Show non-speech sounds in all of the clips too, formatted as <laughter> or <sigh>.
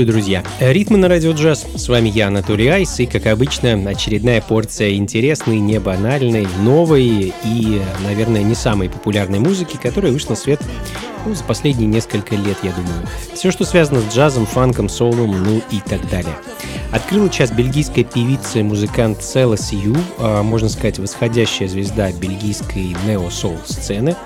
Приветствую, друзья! Ритмы на радио джаз. С вами я, Анатолий Айс, и, как обычно, очередная порция интересной, не банальной, новой и, наверное, не самой популярной музыки, которая вышла в свет ну, за последние несколько лет, я думаю. Все, что связано с джазом, фанком, соулом, ну и так далее. Открыла час бельгийская певица и музыкант Цела Сью, а, можно сказать, восходящая звезда бельгийской нео-соул сцены.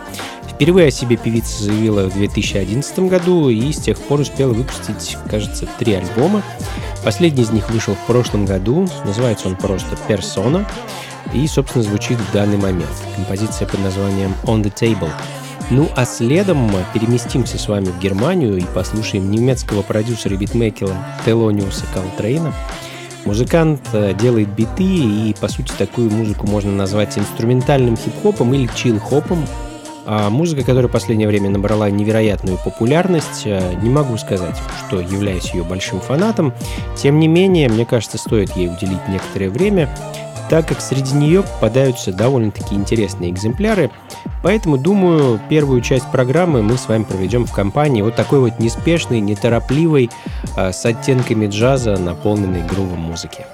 Впервые о себе певица заявила в 2011 году и с тех пор успела выпустить, кажется, три альбома. Последний из них вышел в прошлом году, называется он просто «Persona», и, собственно, звучит в данный момент. Композиция под названием «On the Table». Ну а следом мы переместимся с вами в Германию и послушаем немецкого продюсера и битмейкера Телониуса Калтрейна. Музыкант э, делает биты, и по сути такую музыку можно назвать инструментальным хип-хопом или чил-хопом. А музыка, которая в последнее время набрала невероятную популярность, э, не могу сказать, что являюсь ее большим фанатом. Тем не менее, мне кажется, стоит ей уделить некоторое время, так как среди нее попадаются довольно-таки интересные экземпляры. Поэтому, думаю, первую часть программы мы с вами проведем в компании вот такой вот неспешной, неторопливой, э, с оттенками джаза, наполненной грувом музыки.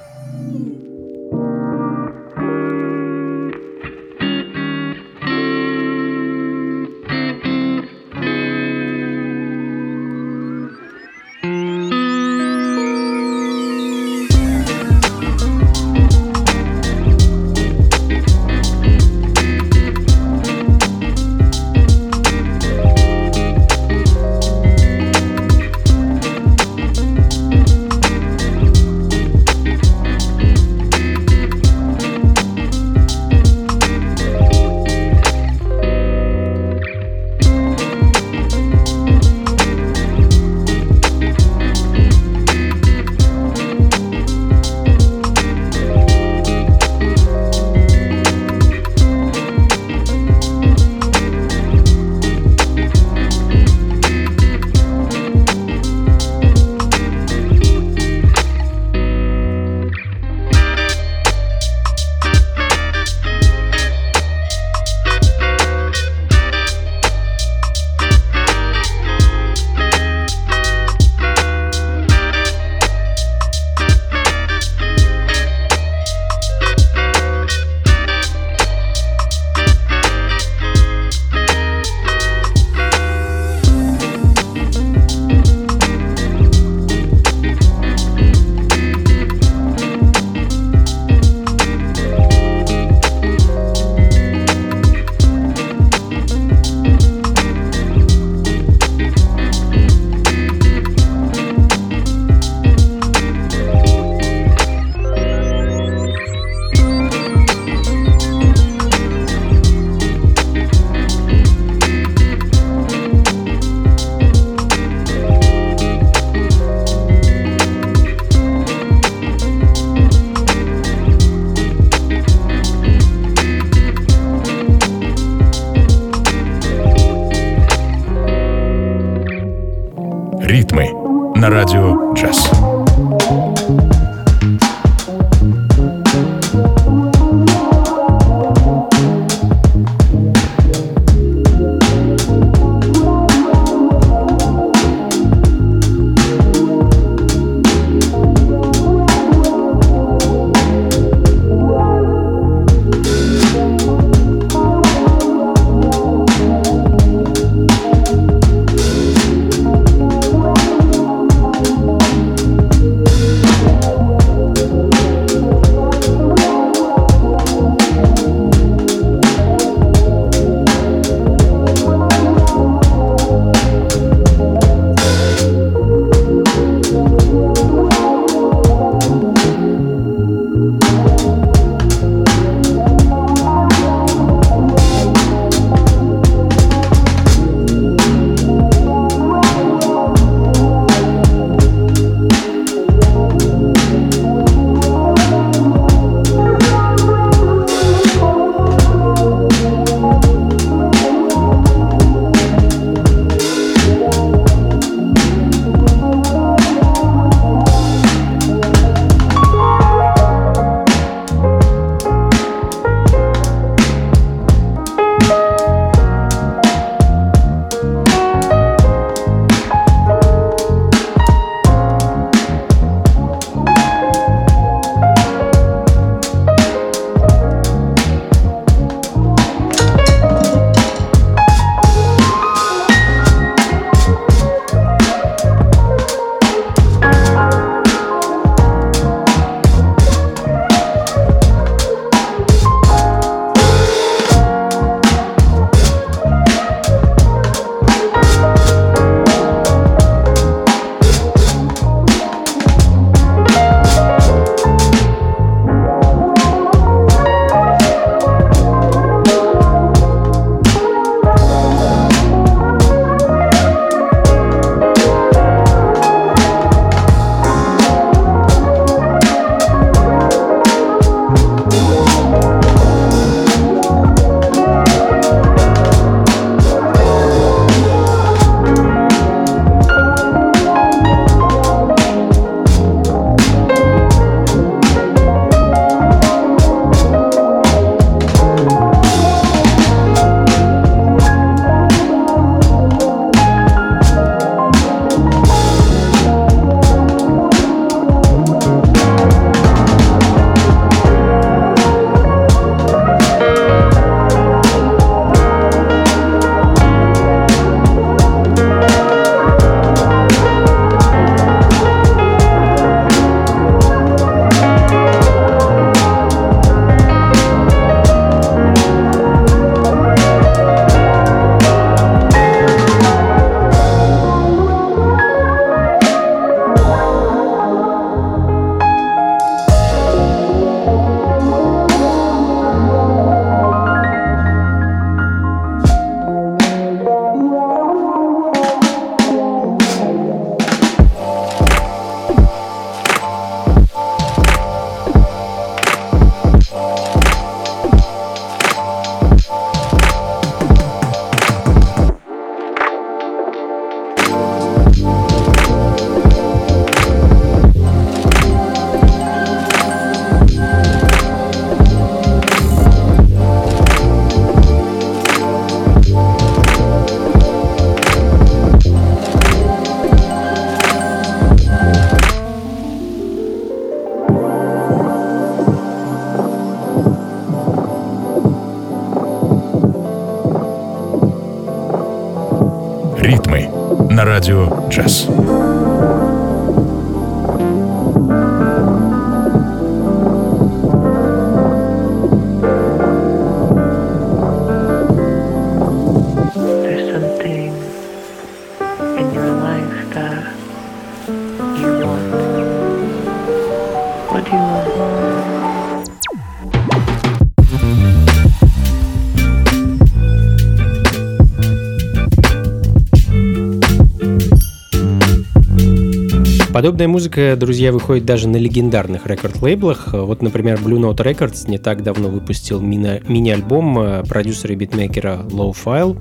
Подобная музыка, друзья, выходит даже на легендарных рекорд-лейблах. Вот, например, Blue Note Records не так давно выпустил мини- мини-альбом э, продюсера и битмейкера Low File,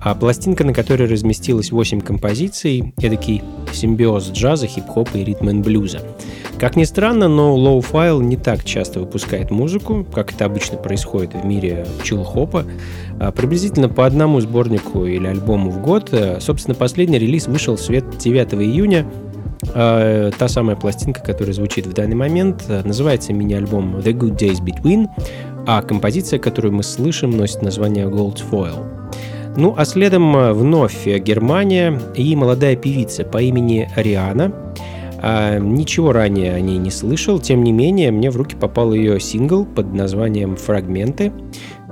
а пластинка, на которой разместилось 8 композиций, эдакий симбиоз джаза, хип-хопа и ритм н блюза. Как ни странно, но Low File не так часто выпускает музыку, как это обычно происходит в мире чил-хопа. А Приблизительно по одному сборнику или альбому в год. Э, Собственно, последний релиз вышел в свет 9 июня. А, Та самая пластинка, которая звучит в данный момент, называется мини-альбом The Good Days Between, а композиция, которую мы слышим, носит название Gold Foil. Ну, а следом э, вновь Германия и молодая певица по имени Риана. А, ничего ранее о ней не слышал, тем не менее, мне в руки попал ее сингл под названием «Фрагменты»,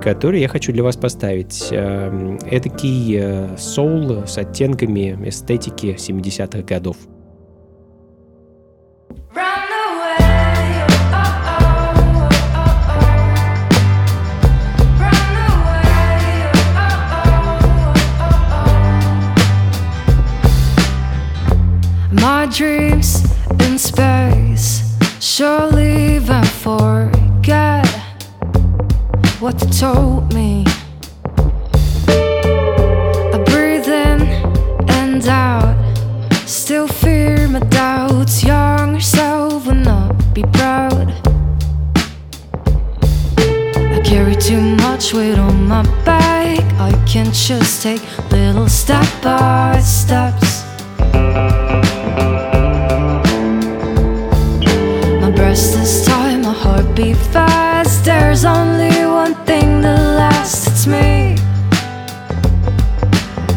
который я хочу для вас поставить. А, Эдакий соул с оттенками эстетики 70-х годов. Run away, my dreams in space, surely even forget what they told me. Doubts. Younger self will not be proud. I carry too much weight on my back. I can't just take little step by steps. My breast is tight, my heart beat fast. There's only one thing that lasts. It's me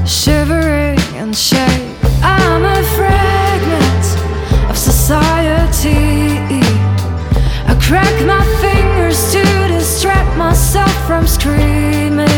shivering and shake. Society. I crack my fingers to distract myself from screaming.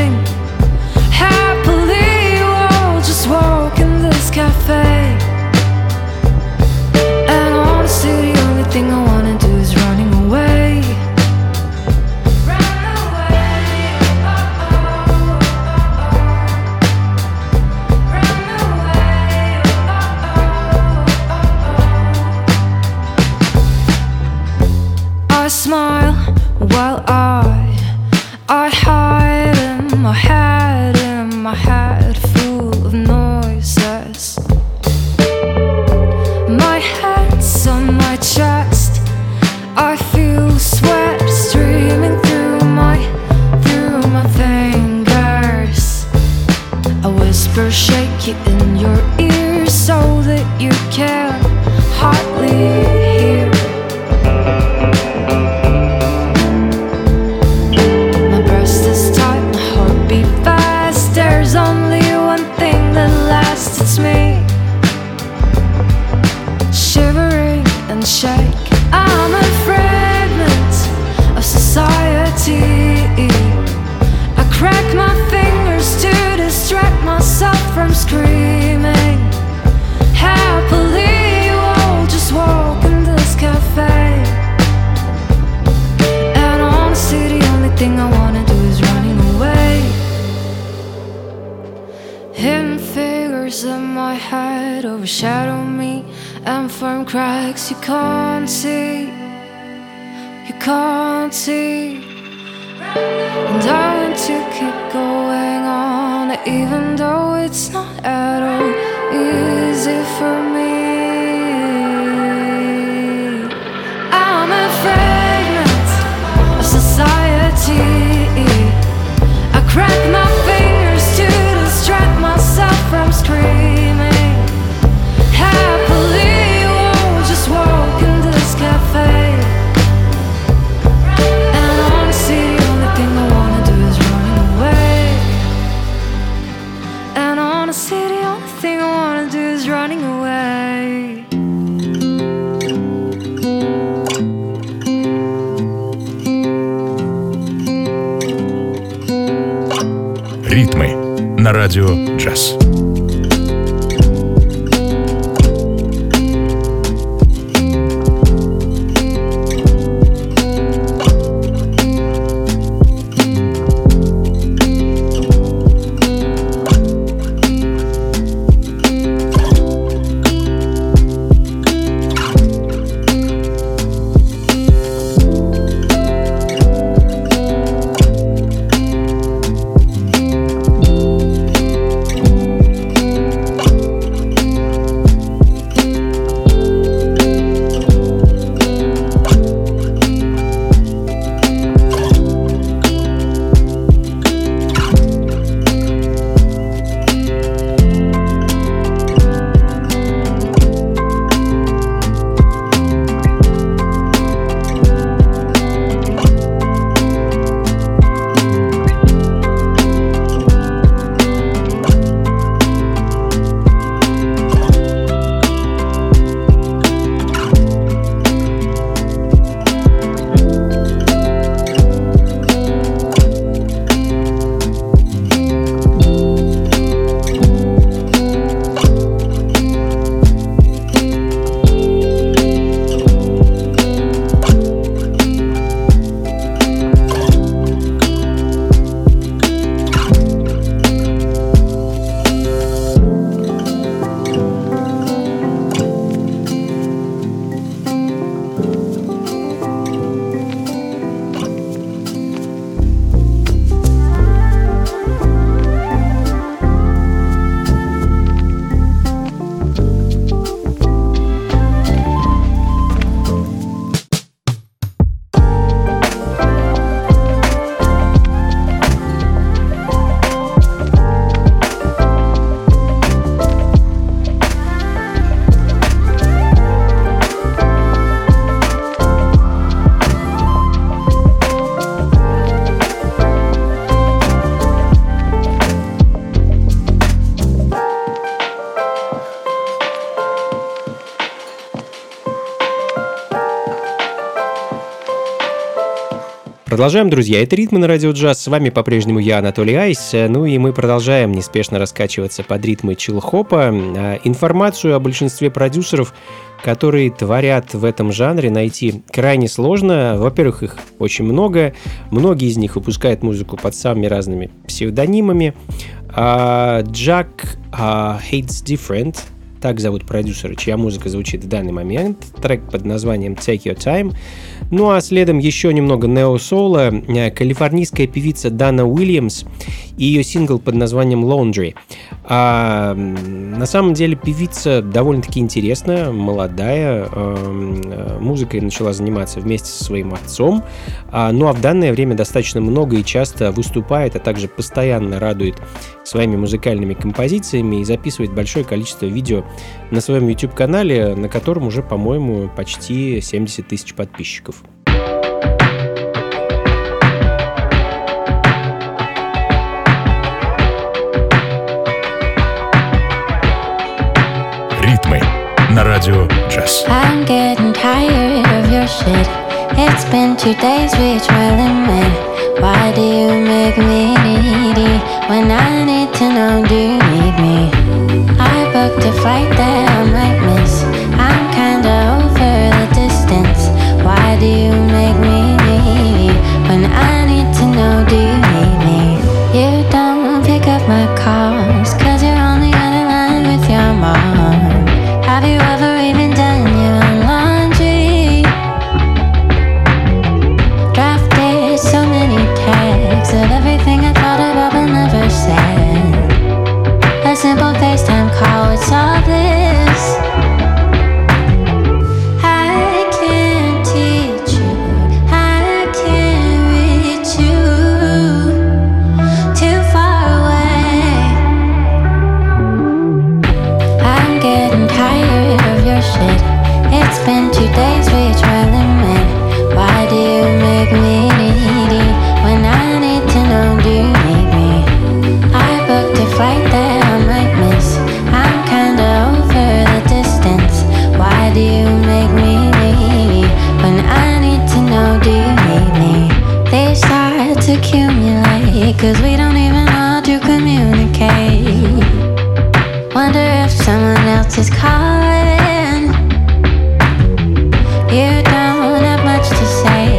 Продолжаем, друзья. Это «Ритмы на радио джаз». С вами по-прежнему я, Анатолий Айс. Ну и мы продолжаем неспешно раскачиваться под ритмы чил-хопа. А, Информацию о большинстве продюсеров, которые творят в этом жанре, найти крайне сложно. Во-первых, их очень много. Многие из них выпускают музыку под самыми разными псевдонимами. А, Джак а, Hates Different – так зовут продюсера, чья музыка звучит в данный момент. Трек под названием Take Your Time. Ну а следом еще немного нео-соула. Э, Калифорнийская певица Дана Уильямс и ее сингл под названием Laundry. А, на самом деле певица довольно-таки интересная, молодая. эм, э, Музыкой начала заниматься вместе со своим отцом. А, Ну а в данное время достаточно много и часто выступает, а также постоянно радует своими музыкальными композициями и записывает большое количество видео на своем YouTube-канале, на котором уже, по-моему, почти 70 тысяч подписчиков. Ритмы на радио джаз. I'm getting tired of your shit. It's been two days with dwelling me. Why do you make me needy when I need to know do you need me? Booked a flight that I might miss. I'm kinda over the distance. Why do you say,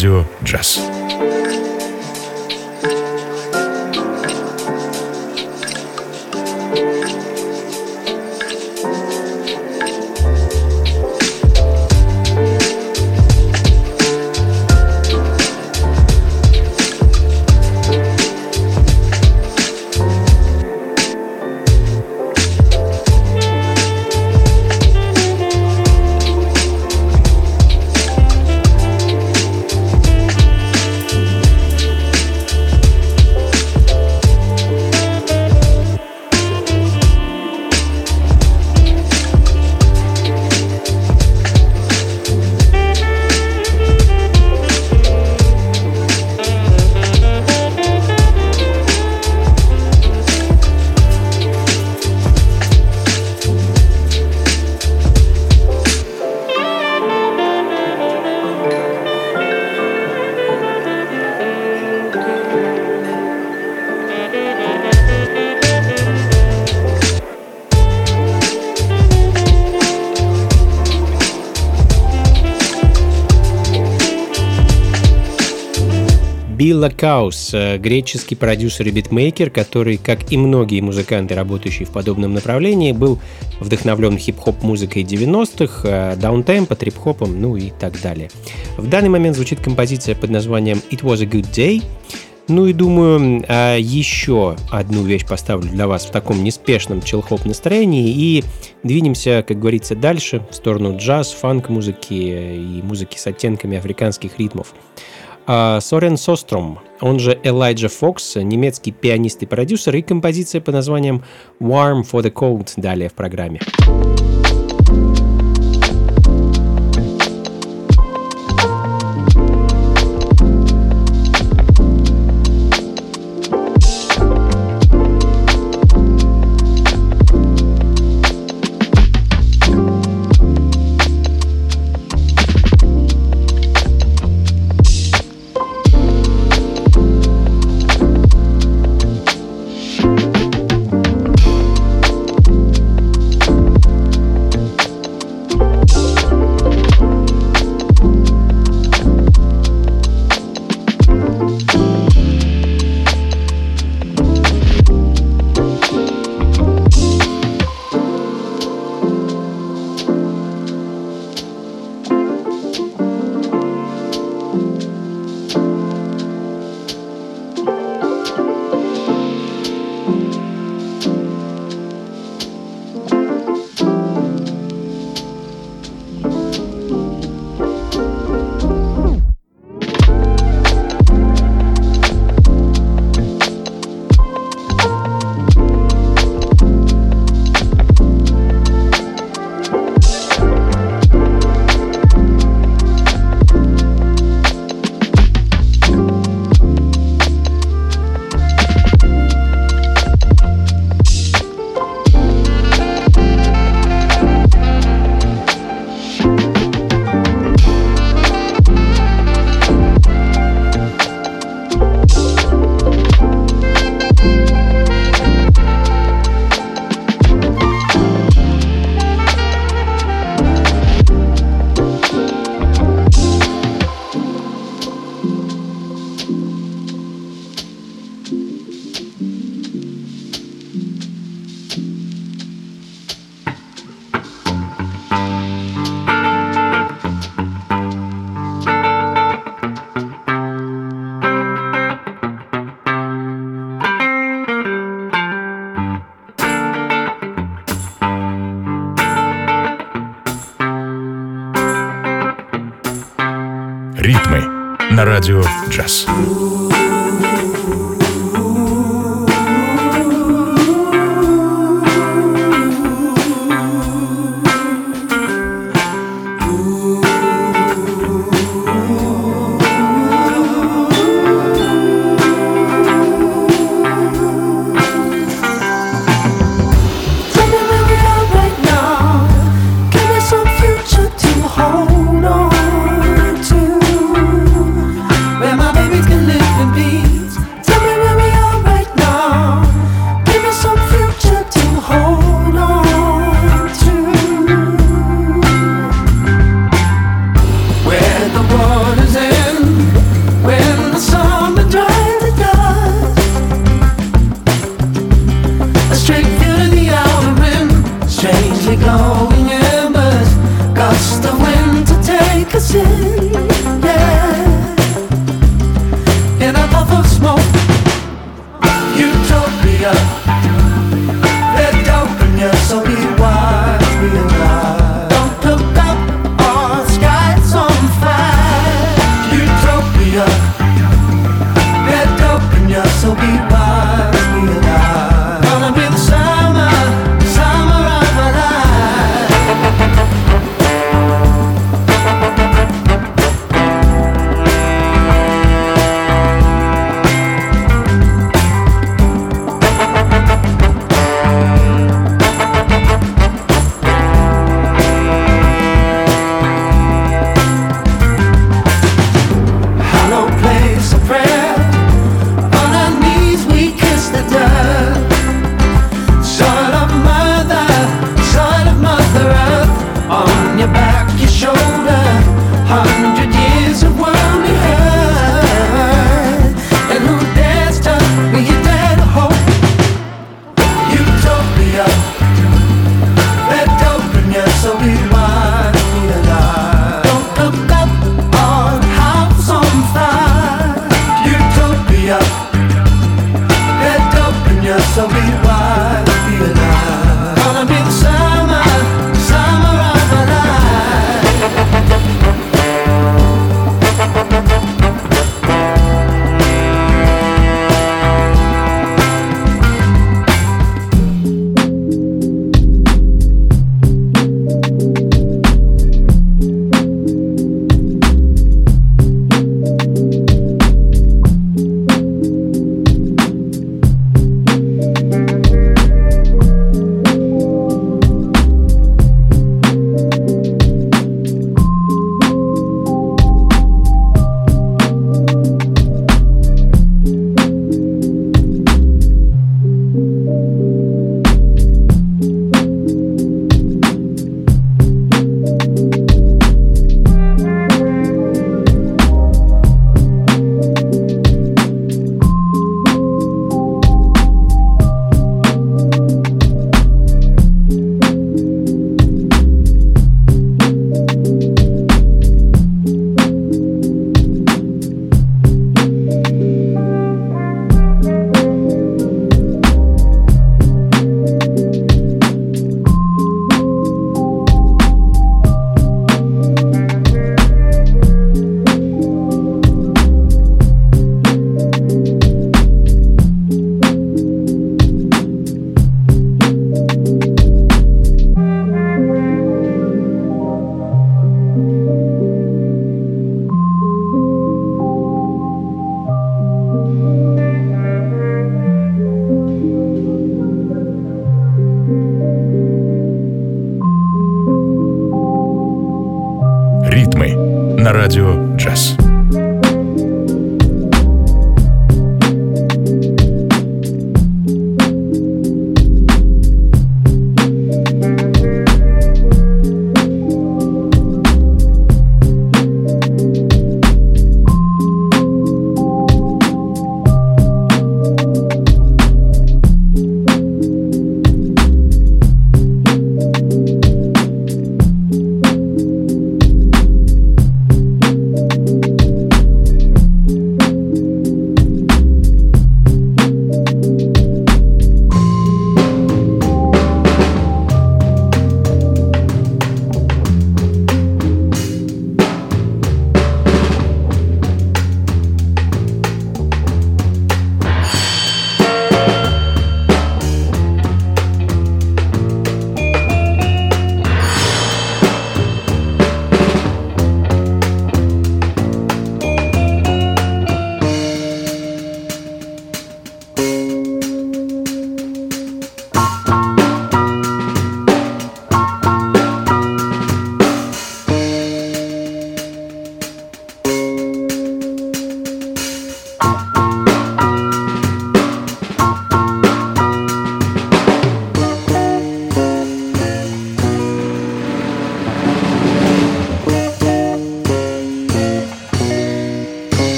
радио Билла Каус, э, греческий продюсер и битмейкер, который, как и многие музыканты, работающие в подобном направлении, был вдохновлен хип-хоп музыкой 90-х, э, даунтемпо, трип-хопом, ну и так далее. В данный момент звучит композиция под названием «It was a good day», ну и думаю, а, еще одну вещь поставлю для вас в таком неспешном chill-hop настроении и двинемся, как говорится, дальше в сторону джаз, фанк-музыки и музыки с оттенками африканских ритмов. А, Сорен Состром, он же Элайджа Фокс, немецкий пианист и продюсер, и композиция под названием Warm for the Cold далее в программе. oh, на радио джаз.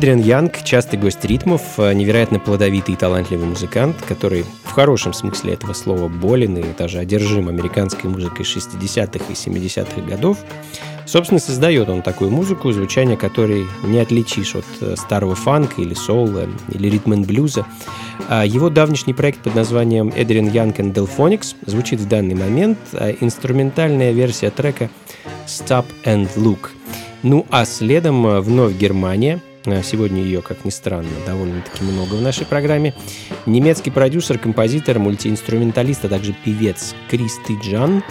Эдриан Янг – частый гость ритмов, э, невероятно плодовитый и талантливый музыкант, который в хорошем смысле этого слова болен и даже одержим американской музыкой 60-х и 70-х годов. Собственно, создает он такую музыку, звучание которой не отличишь от э, старого фанка или соула, или ритм блюза. А его давнишний проект под названием Эдриан Янг and Delphonics звучит в данный момент, а инструментальная версия трека Stop and Look. Ну а следом э, вновь Германия. Э, Сегодня ее, как ни странно, довольно-таки много в нашей программе. Немецкий продюсер, композитор, мультиинструменталист, а также певец Кристи Джан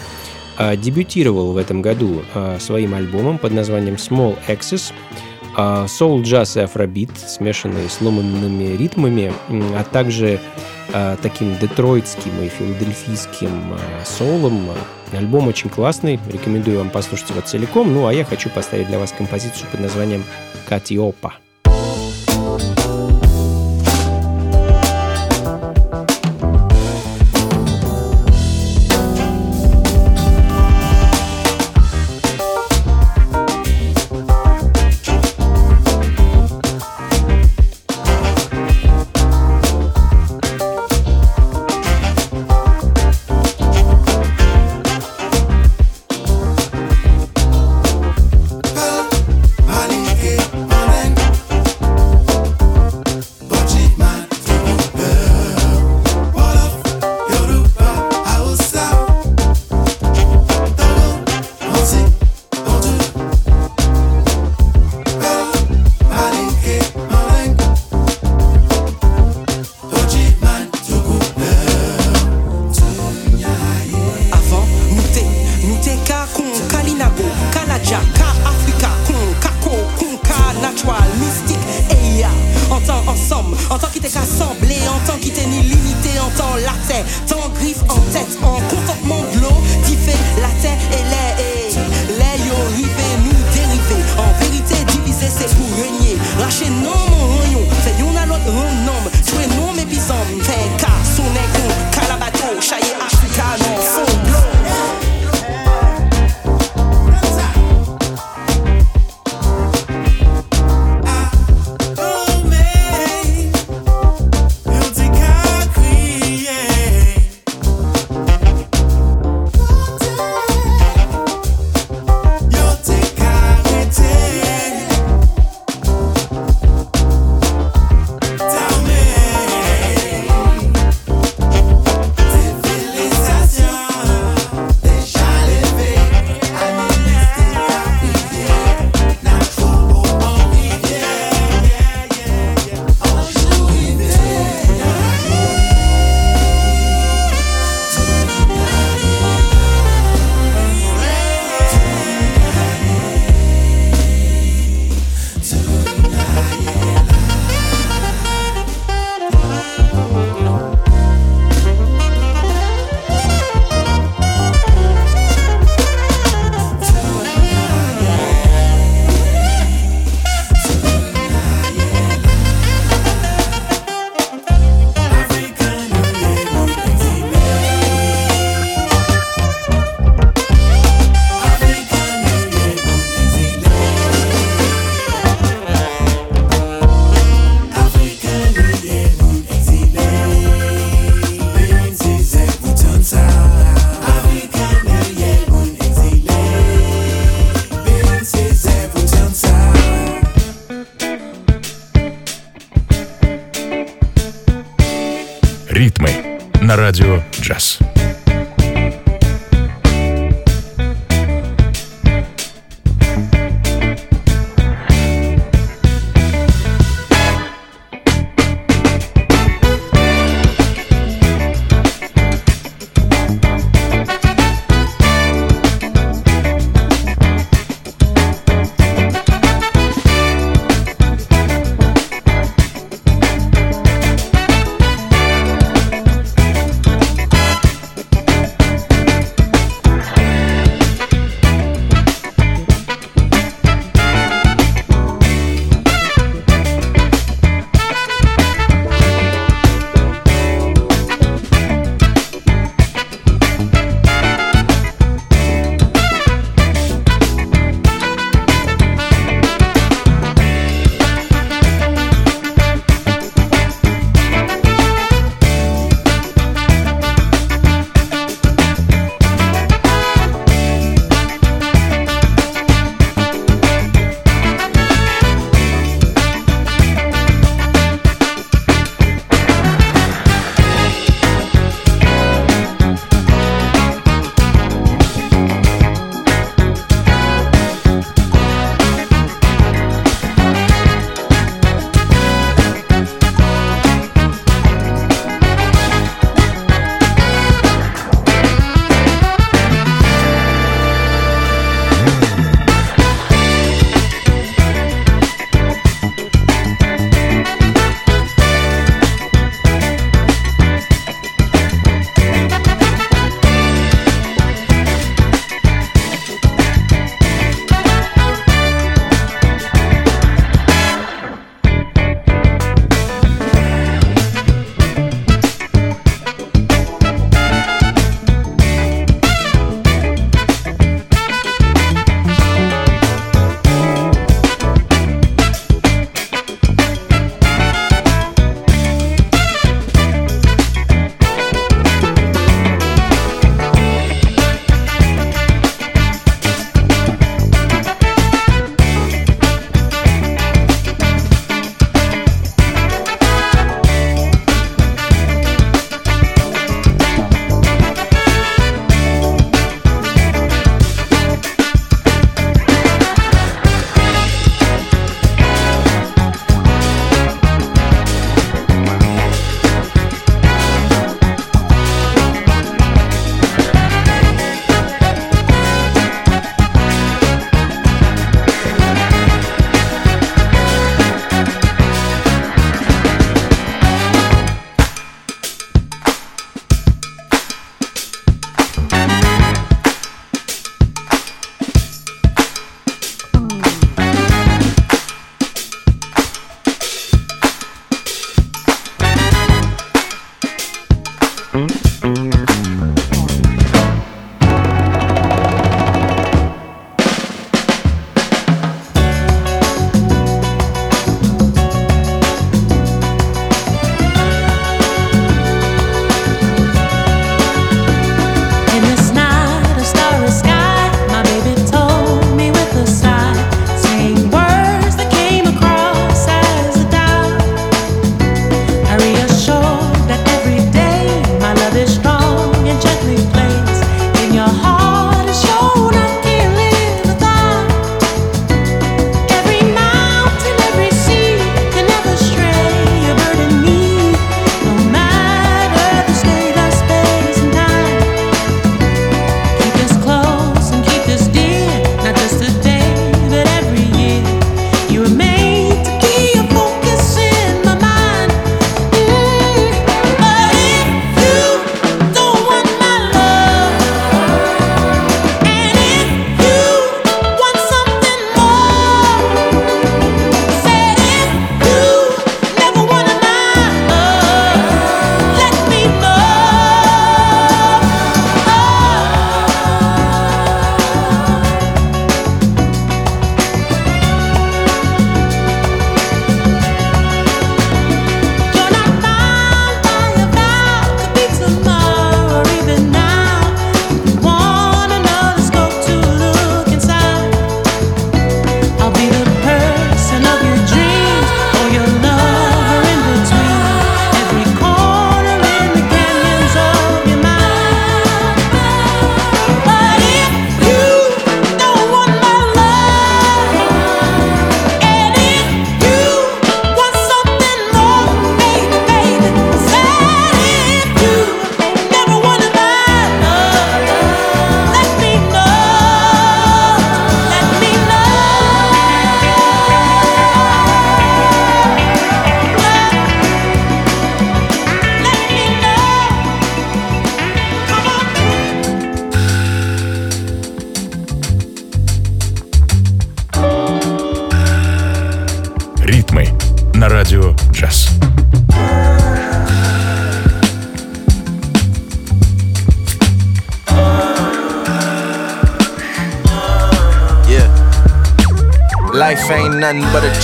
а, дебютировал в этом году а, своим альбомом под названием Small Access. А, Соул, джаз и афробит, смешанные с ломанными ритмами, а также а, таким детройтским и филадельфийским а, соулом. Альбом очень классный, рекомендую вам послушать его целиком. Ну, а я хочу поставить для вас композицию под названием Catiopa.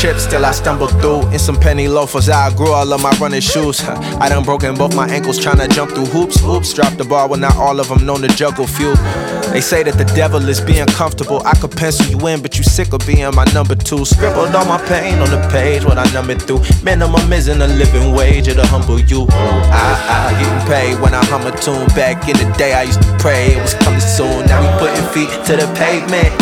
Trip, still I stumble through. In some penny loafers, I grew all of my running shoes. I done broken both my ankles trying to jump through hoops. Oops, dropped the ball when not all of them known to juggle few. They say that the devil is being comfortable. I could pencil you in, but you sick of being my number two. Scribbled all my pain on the page, what I numbered through. Minimum isn't a living wage, it'll humble you. I, I getting paid when I hum a tune. Back in the day, I used to pray it was coming soon. Now we putting feet to the pavement.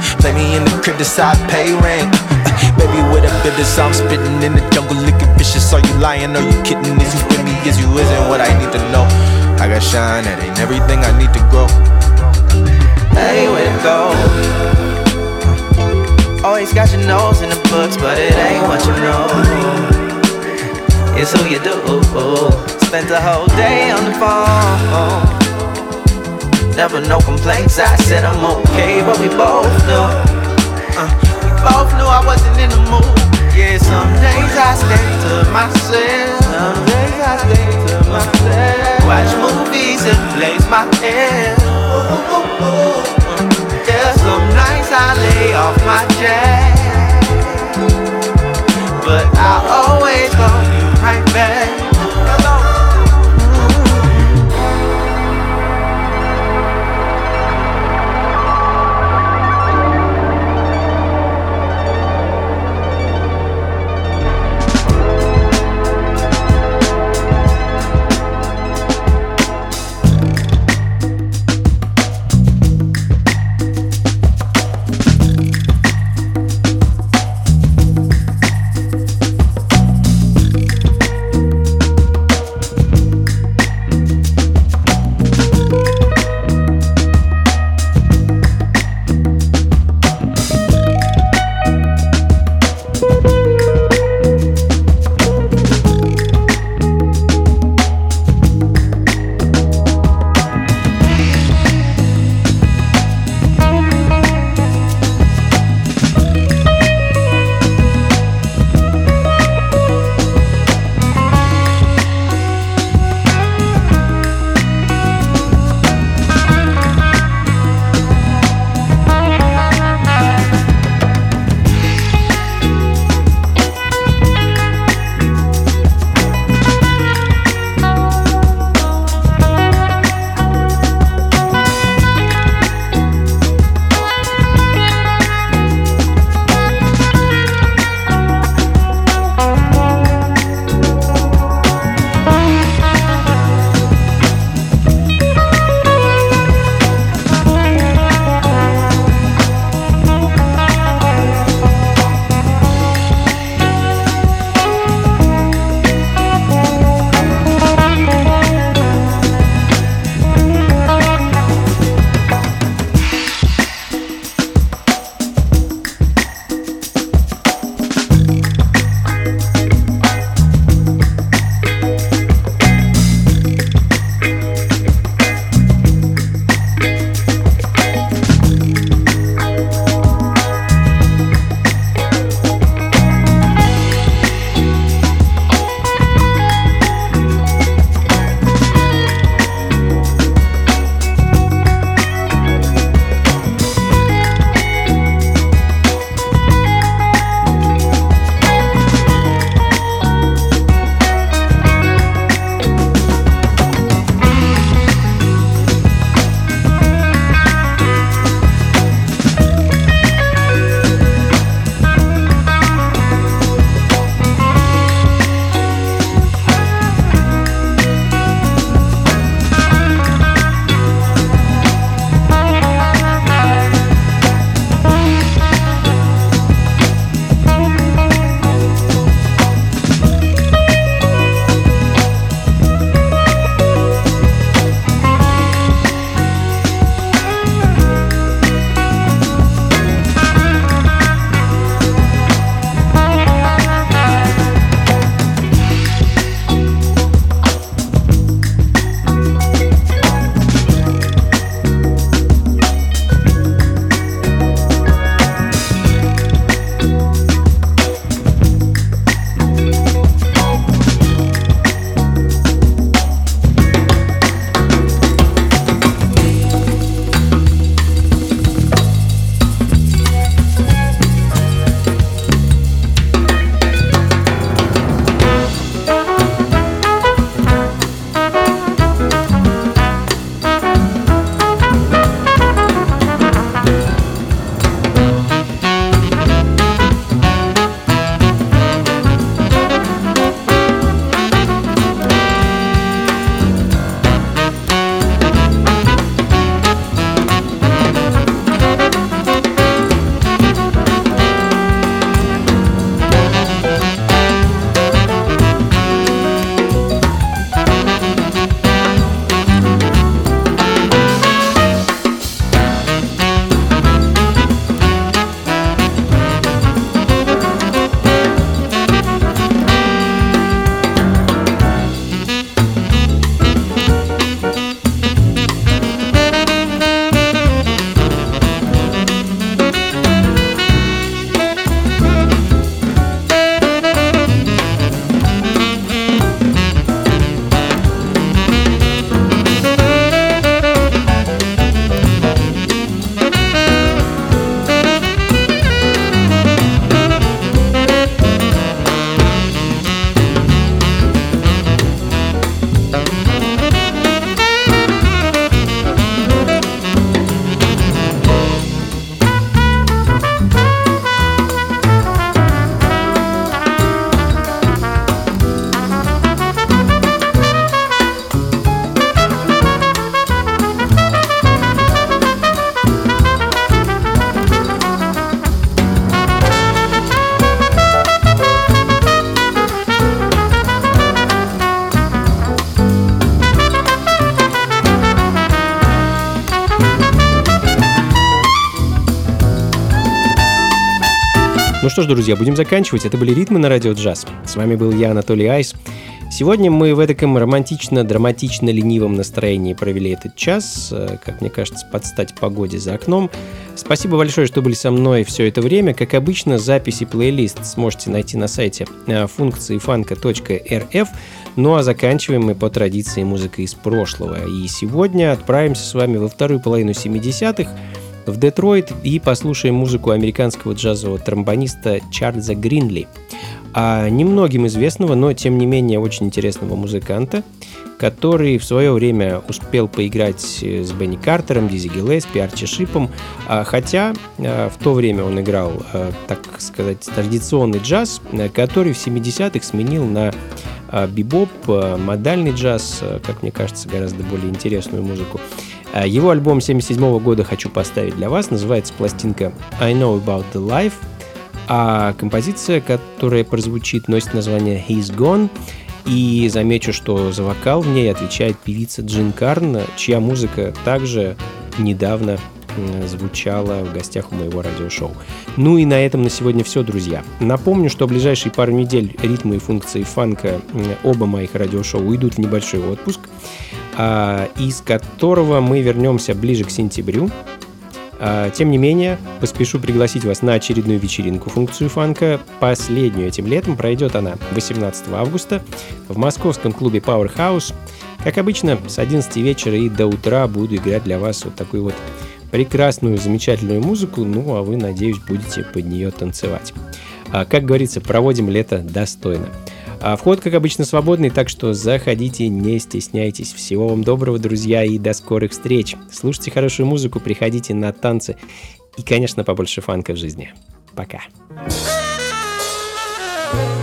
<laughs> Play me in the crib, decide pay rent. <laughs> Baby, with a bit of I'm spitting in the jungle, looking vicious. Are you lying? Are you kidding? Is you with me? Is you isn't what I need to know? I got shine, that ain't everything I need to grow. Hey, where to go? Always got your nose in the books, but it ain't what you know. It's who you do. Spent the whole day on the phone. Never no complaints, I said I'm okay, but we both know. Uh, both knew I wasn't in the mood. Yeah, some days I stay to myself. Some days I stay to myself. Watch movies and blaze my hair. Yeah, some nights I lay off my jack. But I always call you right back. Что ж, друзья, будем заканчивать. Это были «Ритмы на радио джаз». С вами был я, Анатолий Айс. Сегодня мы в этом романтично-драматично-ленивом настроении провели этот час, э, как мне кажется, под стать погоде за окном. Спасибо большое, что были со мной все это время. Как обычно, записи плейлист сможете найти на сайте э, функции фанка.рф. Ну а заканчиваем мы по традиции музыкой из прошлого. И сегодня отправимся с вами во вторую половину 70-х в Детройт и послушаем музыку американского джазового тромбониста Чарльза Гринли а немногим известного, но тем не менее очень интересного музыканта, который в свое время успел поиграть э, с Бенни Картером, Дизи Гиллеспи, Арчи Шипом, а, хотя а, в то время он играл, а, так сказать, традиционный джаз, который в 70-х сменил на бибоп, модальный джаз, как мне кажется, гораздо более интересную музыку. Его альбом 77 года хочу поставить для вас, называется пластинка I Know About The Life – а композиция, которая прозвучит, носит название He's Gone. И замечу, что за вокал в ней отвечает певица Джин Карн, чья музыка также недавно звучала в гостях у моего радиошоу. Ну и на этом на сегодня все, друзья. Напомню, что в ближайшие пару недель ритмы и функции фанка оба моих радиошоу уйдут в небольшой отпуск, а, из которого мы вернемся ближе к сентябрю. А, тем не менее, поспешу пригласить вас на очередную вечеринку функцию фанка. Последнюю этим летом пройдет она 18 августа в московском клубе Powerhouse. Как обычно, с 11 вечера и до утра буду играть для вас вот такую вот прекрасную, замечательную музыку, ну а вы, надеюсь, будете под нее танцевать. А, как говорится, проводим лето достойно. А вход, как обычно, свободный, так что заходите, не стесняйтесь. Всего вам доброго, друзья, и до скорых встреч. Слушайте хорошую музыку, приходите на танцы и, конечно, побольше фанка в жизни. Пока. He's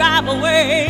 drive away.